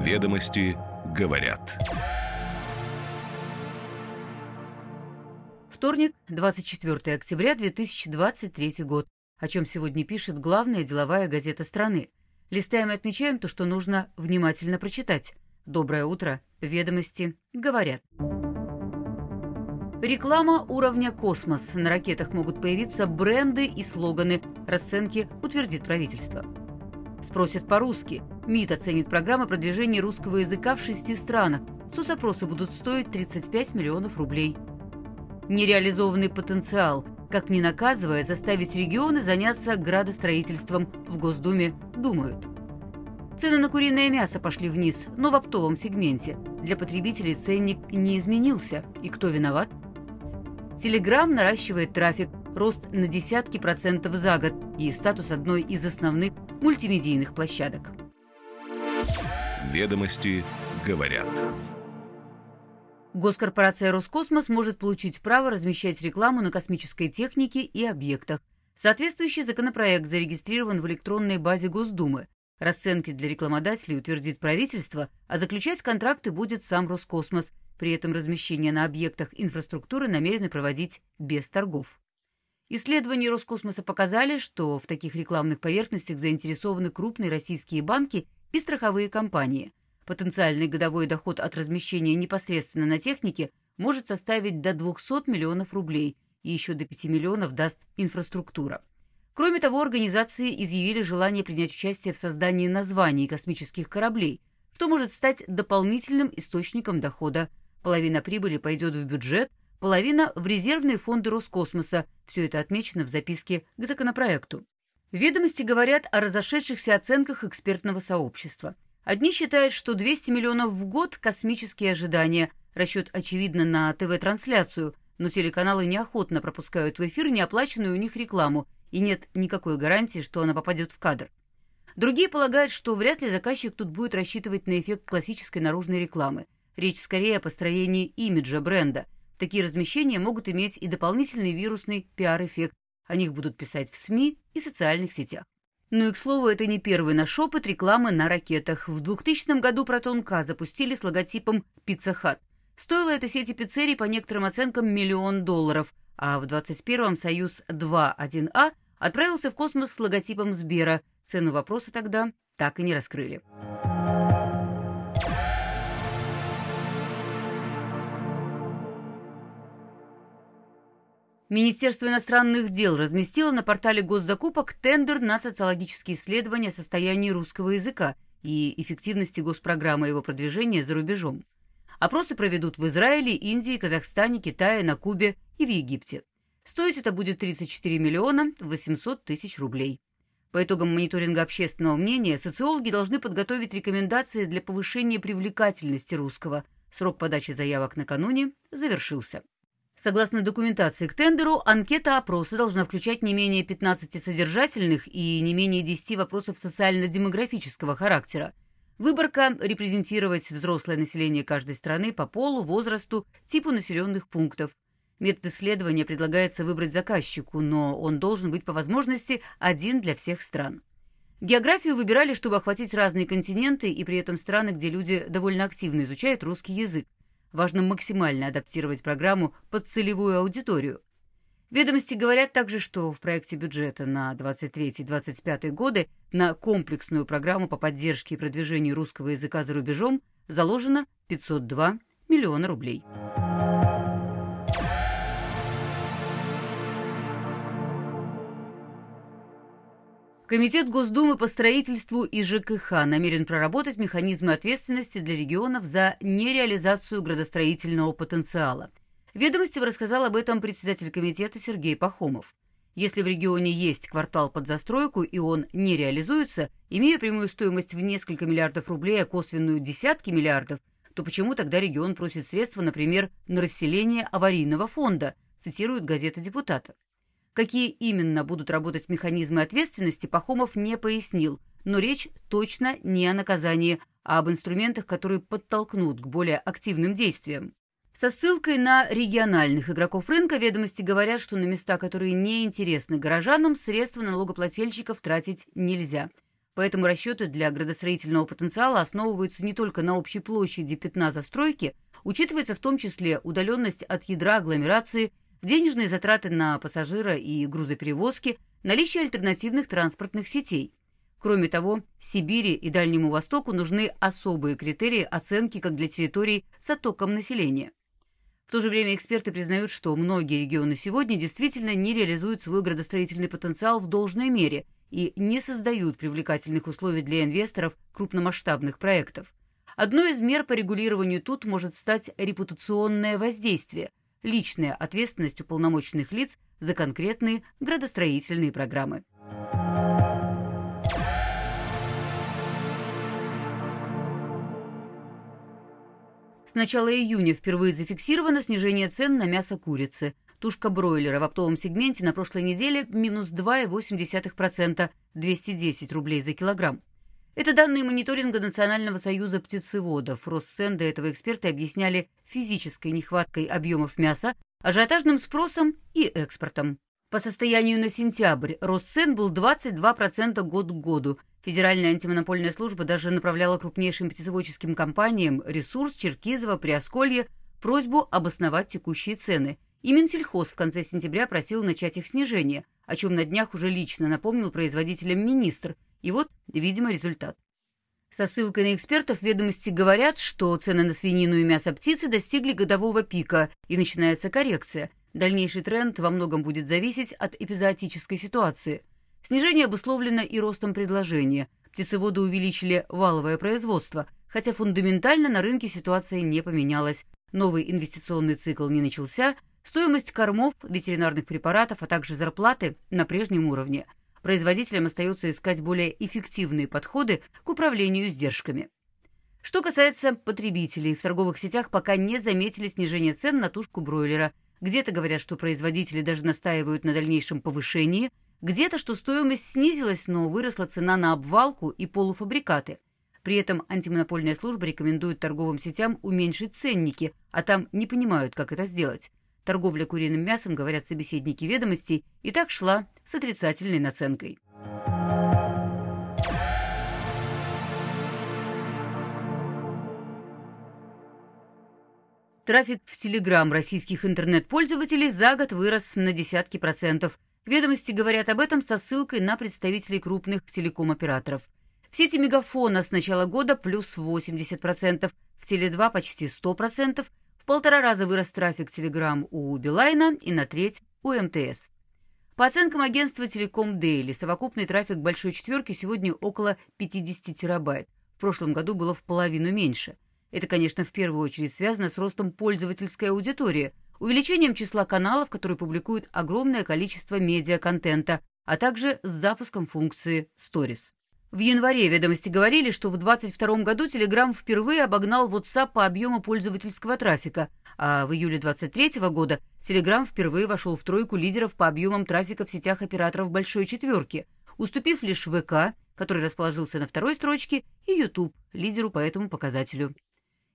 Ведомости говорят. Вторник, 24 октября 2023 год. О чем сегодня пишет главная деловая газета страны. Листаем и отмечаем то, что нужно внимательно прочитать. Доброе утро. Ведомости говорят. Реклама уровня «Космос». На ракетах могут появиться бренды и слоганы. Расценки утвердит правительство. Спросят по-русски. МИД оценит программы продвижения русского языка в шести странах. Соцопросы будут стоить 35 миллионов рублей. Нереализованный потенциал. Как не наказывая, заставить регионы заняться градостроительством. В Госдуме думают. Цены на куриное мясо пошли вниз, но в оптовом сегменте. Для потребителей ценник не изменился. И кто виноват? Телеграм наращивает трафик, рост на десятки процентов за год и статус одной из основных мультимедийных площадок. Ведомости говорят. Госкорпорация «Роскосмос» может получить право размещать рекламу на космической технике и объектах. Соответствующий законопроект зарегистрирован в электронной базе Госдумы. Расценки для рекламодателей утвердит правительство, а заключать контракты будет сам Роскосмос. При этом размещение на объектах инфраструктуры намерены проводить без торгов. Исследования Роскосмоса показали, что в таких рекламных поверхностях заинтересованы крупные российские банки и страховые компании. Потенциальный годовой доход от размещения непосредственно на технике может составить до 200 миллионов рублей, и еще до 5 миллионов даст инфраструктура. Кроме того, организации изъявили желание принять участие в создании названий космических кораблей, что может стать дополнительным источником дохода. Половина прибыли пойдет в бюджет, половина в резервные фонды Роскосмоса. Все это отмечено в записке к законопроекту. Ведомости говорят о разошедшихся оценках экспертного сообщества. Одни считают, что 200 миллионов в год – космические ожидания. Расчет, очевидно, на ТВ-трансляцию, но телеканалы неохотно пропускают в эфир неоплаченную у них рекламу, и нет никакой гарантии, что она попадет в кадр. Другие полагают, что вряд ли заказчик тут будет рассчитывать на эффект классической наружной рекламы. Речь скорее о построении имиджа бренда – Такие размещения могут иметь и дополнительный вирусный пиар-эффект. О них будут писать в СМИ и социальных сетях. Ну и, к слову, это не первый наш опыт рекламы на ракетах. В 2000 году Протон К запустили с логотипом «Пицца Хат». Стоило это сети пиццерий по некоторым оценкам миллион долларов, а в 21-м «Союз 2.1А» отправился в космос с логотипом Сбера. Цену вопроса тогда так и не раскрыли. Министерство иностранных дел разместило на портале госзакупок тендер на социологические исследования о состоянии русского языка и эффективности госпрограммы его продвижения за рубежом. Опросы проведут в Израиле, Индии, Казахстане, Китае, на Кубе и в Египте. Стоить это будет 34 миллиона 800 тысяч рублей. По итогам мониторинга общественного мнения социологи должны подготовить рекомендации для повышения привлекательности русского. Срок подачи заявок накануне завершился. Согласно документации к тендеру, анкета опроса должна включать не менее 15 содержательных и не менее 10 вопросов социально-демографического характера. Выборка – репрезентировать взрослое население каждой страны по полу, возрасту, типу населенных пунктов. Метод исследования предлагается выбрать заказчику, но он должен быть по возможности один для всех стран. Географию выбирали, чтобы охватить разные континенты и при этом страны, где люди довольно активно изучают русский язык. Важно максимально адаптировать программу под целевую аудиторию. Ведомости говорят также, что в проекте бюджета на 23-25 годы на комплексную программу по поддержке и продвижению русского языка за рубежом заложено 502 миллиона рублей. Комитет Госдумы по строительству и ЖКХ намерен проработать механизмы ответственности для регионов за нереализацию градостроительного потенциала. Ведомости рассказал об этом председатель комитета Сергей Пахомов. Если в регионе есть квартал под застройку и он не реализуется, имея прямую стоимость в несколько миллиардов рублей, а косвенную десятки миллиардов, то почему тогда регион просит средства, например, на расселение аварийного фонда, цитирует газета депутата. Какие именно будут работать механизмы ответственности, Пахомов не пояснил, но речь точно не о наказании, а об инструментах, которые подтолкнут к более активным действиям. Со ссылкой на региональных игроков рынка ведомости говорят, что на места, которые не интересны горожанам, средства налогоплательщиков тратить нельзя. Поэтому расчеты для градостроительного потенциала основываются не только на общей площади пятна застройки, учитывается в том числе удаленность от ядра агломерации, денежные затраты на пассажира и грузоперевозки, наличие альтернативных транспортных сетей. Кроме того, Сибири и Дальнему Востоку нужны особые критерии оценки как для территорий с оттоком населения. В то же время эксперты признают, что многие регионы сегодня действительно не реализуют свой градостроительный потенциал в должной мере – и не создают привлекательных условий для инвесторов крупномасштабных проектов. Одной из мер по регулированию тут может стать репутационное воздействие, личная ответственность уполномоченных лиц за конкретные градостроительные программы. С начала июня впервые зафиксировано снижение цен на мясо курицы. Тушка бройлера в оптовом сегменте на прошлой неделе минус 2,8%, 210 рублей за килограмм. Это данные мониторинга Национального союза птицеводов. До этого эксперты объясняли физической нехваткой объемов мяса, ажиотажным спросом и экспортом. По состоянию на сентябрь рост цен был 22% год к году. Федеральная антимонопольная служба даже направляла крупнейшим птицеводческим компаниям «Ресурс», «Черкизово», «Приосколье» просьбу обосновать текущие цены – и Минсельхоз в конце сентября просил начать их снижение, о чем на днях уже лично напомнил производителям министр. И вот, видимо, результат. Со ссылкой на экспертов ведомости говорят, что цены на свинину и мясо птицы достигли годового пика, и начинается коррекция. Дальнейший тренд во многом будет зависеть от эпизоотической ситуации. Снижение обусловлено и ростом предложения. Птицеводы увеличили валовое производство, хотя фундаментально на рынке ситуация не поменялась. Новый инвестиционный цикл не начался – Стоимость кормов, ветеринарных препаратов, а также зарплаты на прежнем уровне. Производителям остается искать более эффективные подходы к управлению издержками. Что касается потребителей, в торговых сетях пока не заметили снижения цен на тушку бройлера. Где-то говорят, что производители даже настаивают на дальнейшем повышении, где-то, что стоимость снизилась, но выросла цена на обвалку и полуфабрикаты. При этом антимонопольная служба рекомендует торговым сетям уменьшить ценники, а там не понимают, как это сделать. Торговля куриным мясом, говорят собеседники ведомостей, и так шла с отрицательной наценкой. Трафик в Телеграм российских интернет-пользователей за год вырос на десятки процентов. Ведомости говорят об этом со ссылкой на представителей крупных телеком-операторов. В сети Мегафона с начала года плюс 80%, в Теле2 почти 100%, в полтора раза вырос трафик Telegram у Билайна и на треть у МТС. По оценкам агентства Телеком Дейли, совокупный трафик большой четверки сегодня около 50 терабайт. В прошлом году было в половину меньше. Это, конечно, в первую очередь связано с ростом пользовательской аудитории, увеличением числа каналов, которые публикуют огромное количество медиа-контента, а также с запуском функции Stories. В январе ведомости говорили, что в 2022 году Telegram впервые обогнал WhatsApp по объему пользовательского трафика, а в июле 2023 года Telegram впервые вошел в тройку лидеров по объемам трафика в сетях операторов «Большой четверки», уступив лишь ВК, который расположился на второй строчке, и YouTube, лидеру по этому показателю.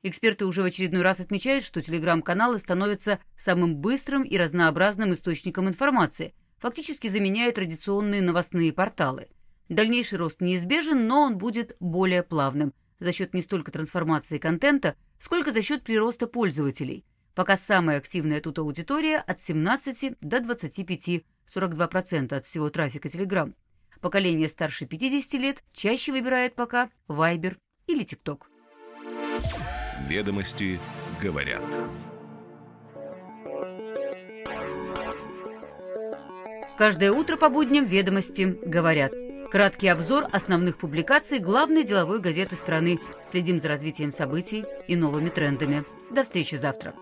Эксперты уже в очередной раз отмечают, что телеграм-каналы становятся самым быстрым и разнообразным источником информации, фактически заменяя традиционные новостные порталы. Дальнейший рост неизбежен, но он будет более плавным за счет не столько трансформации контента, сколько за счет прироста пользователей. Пока самая активная тут аудитория от 17 до 25, 42% от всего трафика Telegram. Поколение старше 50 лет чаще выбирает пока Viber или TikTok. Ведомости говорят. Каждое утро по будням ведомости говорят – Краткий обзор основных публикаций главной деловой газеты страны. Следим за развитием событий и новыми трендами. До встречи завтра.